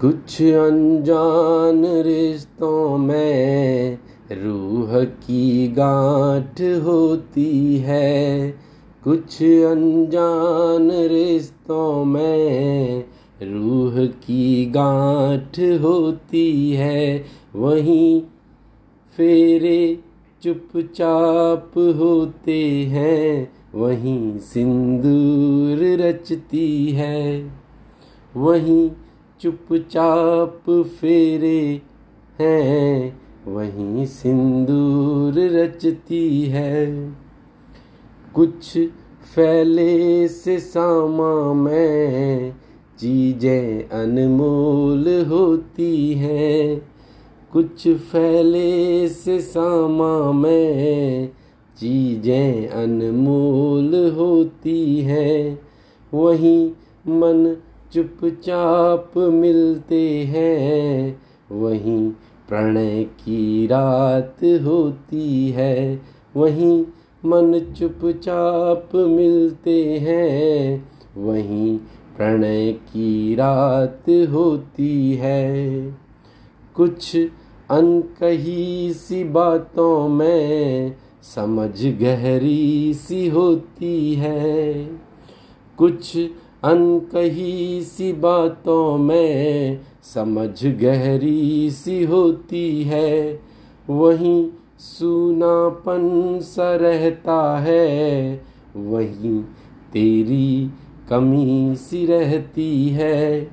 कुछ अनजान रिश्तों में रूह की गांठ होती है। कुछ अनजान रिश्तों में रूह की गांठ होती है। वहीं फेरे चुपचाप होते हैं, वहीं सिंदूर रचती है। वहीं चुपचाप फेरे हैं, वहीं सिंदूर रचती है। कुछ फैले से सामा में चीज़ें अनमोल होती हैं। कुछ फैले से सामा में चीज़ें अनमोल होती हैं, वहीं मन चुपचाप मिलते हैं। वहीं प्रणय की रात होती है। वहीं मन चुपचाप मिलते हैं। वहीं प्रणय की रात होती है। कुछ अनकही सी बातों में समझ गहरी सी होती है। कुछ अनकही सी बातों में समझ गहरी सी होती है। वहीं सूनापन सा रहता है, वहीं तेरी कमी सी रहती है,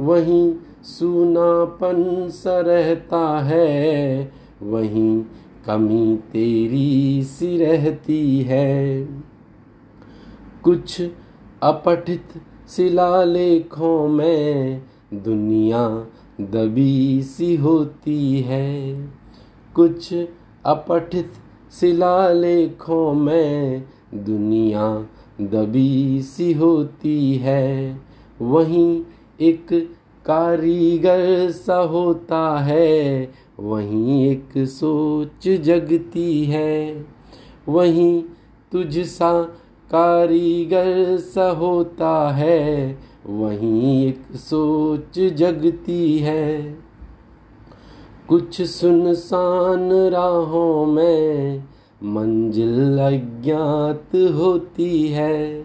वहीं सूनापन सा रहता है, वहीं कमी तेरी सी रहती है। कुछ अपठित शिलालेखों में दुनिया दबी सी होती है। कुछ अपठित शिलालेखों में दुनिया दबी सी होती है। वहीं एक कारीगर सा होता है, वहीं एक सोच जगती है। वहीं तुझ सा कारीगर सा होता है, वहीं एक सोच जगती है। कुछ सुनसान राहों में मंजिल अज्ञात होती है।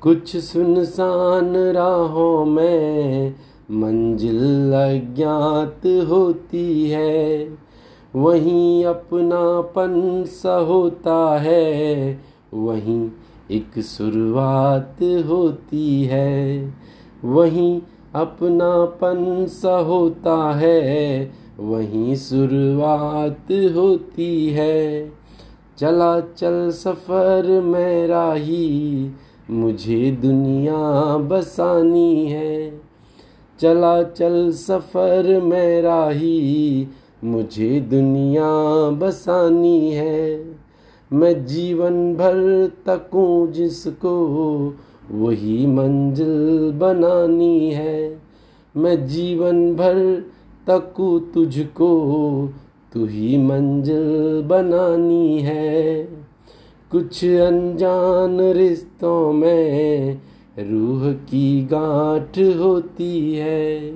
कुछ सुनसान राहों में मंजिल अज्ञात होती है। वहीं अपनापन सा होता है, वहीं एक शुरुआत होती है, वहीं अपनापन सा होता है, वहीं शुरुआत होती है। चला चल सफ़र मेरा ही, मुझे दुनिया बसानी है। चला चल सफ़र मेरा ही, मुझे दुनिया बसानी है। मैं जीवन भर तकूं जिसको, वही मंजिल बनानी है। मैं जीवन भर तकूं तुझको तू ही मंजिल बनानी है। कुछ अनजान रिश्तों में रूह की गांठ होती है।